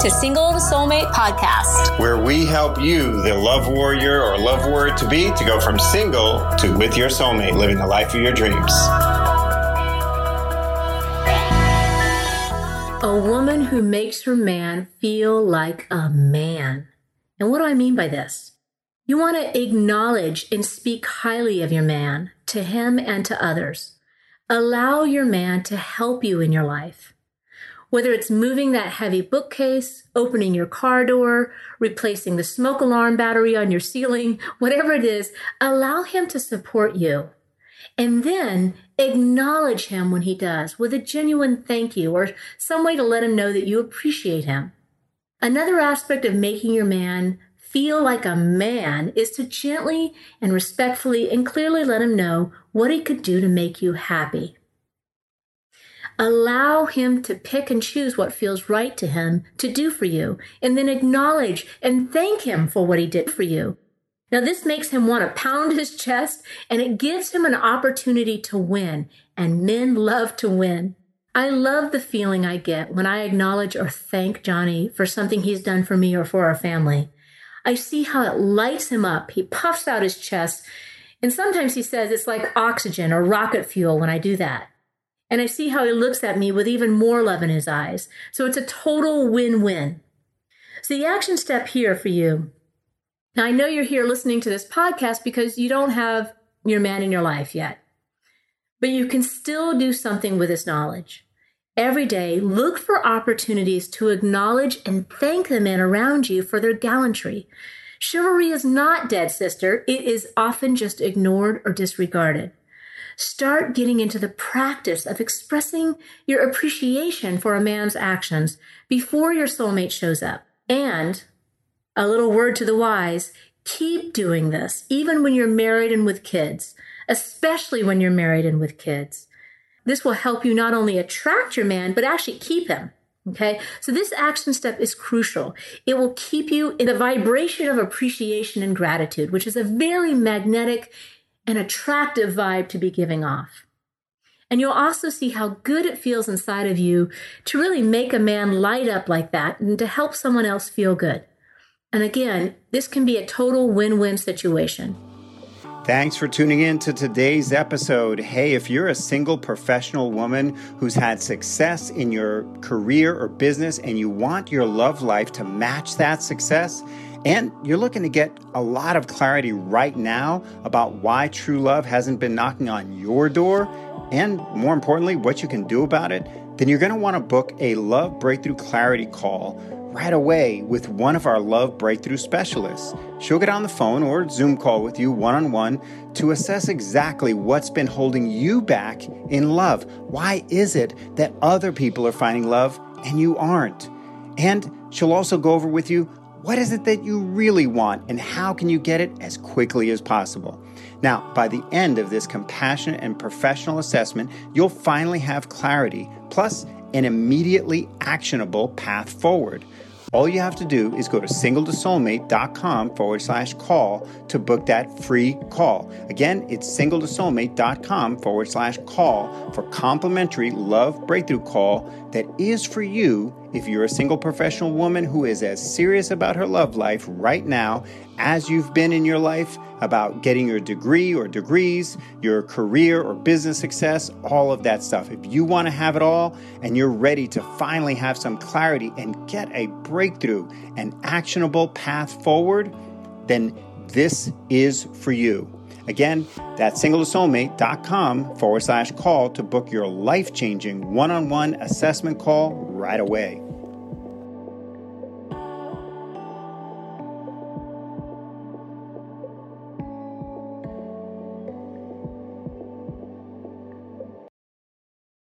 to Single Soulmate Podcast, where we help you, the love warrior or love warrior to be, to go from single to with your soulmate, living the life of your dreams. A woman who makes her man feel like a man. And what do I mean by this? You want to acknowledge and speak highly of your man to him and to others. Allow your man to help you in your life. Whether it's moving that heavy bookcase, opening your car door, replacing the smoke alarm battery on your ceiling, whatever it is, allow him to support you. And then acknowledge him when he does with a genuine thank you or some way to let him know that you appreciate him. Another aspect of making your man feel like a man is to gently and respectfully and clearly let him know what he could do to make you happy. Allow him to pick and choose what feels right to him to do for you, and then acknowledge and thank him for what he did for you. Now, this makes him want to pound his chest and it gives him an opportunity to win, and men love to win. I love the feeling I get when I acknowledge or thank Johnny for something he's done for me or for our family. I see how it lights him up. He puffs out his chest. And sometimes he says it's like oxygen or rocket fuel when I do that. And I see how he looks at me with even more love in his eyes. So it's a total win win. So the action step here for you. Now, I know you're here listening to this podcast because you don't have your man in your life yet, but you can still do something with this knowledge. Every day, look for opportunities to acknowledge and thank the men around you for their gallantry. Chivalry is not dead, sister. It is often just ignored or disregarded. Start getting into the practice of expressing your appreciation for a man's actions before your soulmate shows up. And a little word to the wise keep doing this, even when you're married and with kids, especially when you're married and with kids. This will help you not only attract your man, but actually keep him. Okay. So this action step is crucial. It will keep you in a vibration of appreciation and gratitude, which is a very magnetic and attractive vibe to be giving off. And you'll also see how good it feels inside of you to really make a man light up like that and to help someone else feel good. And again, this can be a total win win situation. Thanks for tuning in to today's episode. Hey, if you're a single professional woman who's had success in your career or business and you want your love life to match that success, and you're looking to get a lot of clarity right now about why true love hasn't been knocking on your door, and more importantly, what you can do about it, then you're going to want to book a Love Breakthrough Clarity call right away with one of our Love Breakthrough specialists. She'll get on the phone or Zoom call with you one on one to assess exactly what's been holding you back in love. Why is it that other people are finding love and you aren't? And she'll also go over with you what is it that you really want and how can you get it as quickly as possible. Now, by the end of this compassionate and professional assessment, you'll finally have clarity, plus an immediately actionable path forward. All you have to do is go to singletosoulmate.com forward slash call to book that free call. Again, it's singletosoulmate.com forward slash call for complimentary love breakthrough call that is for you if you're a single professional woman who is as serious about her love life right now as you've been in your life about getting your degree or degrees, your career or business success, all of that stuff. If you want to have it all and you're ready to finally have some clarity and get a breakthrough, an actionable path forward, then this is for you. Again, that's singletosoulmate.com forward slash call to book your life changing one on one assessment call right away.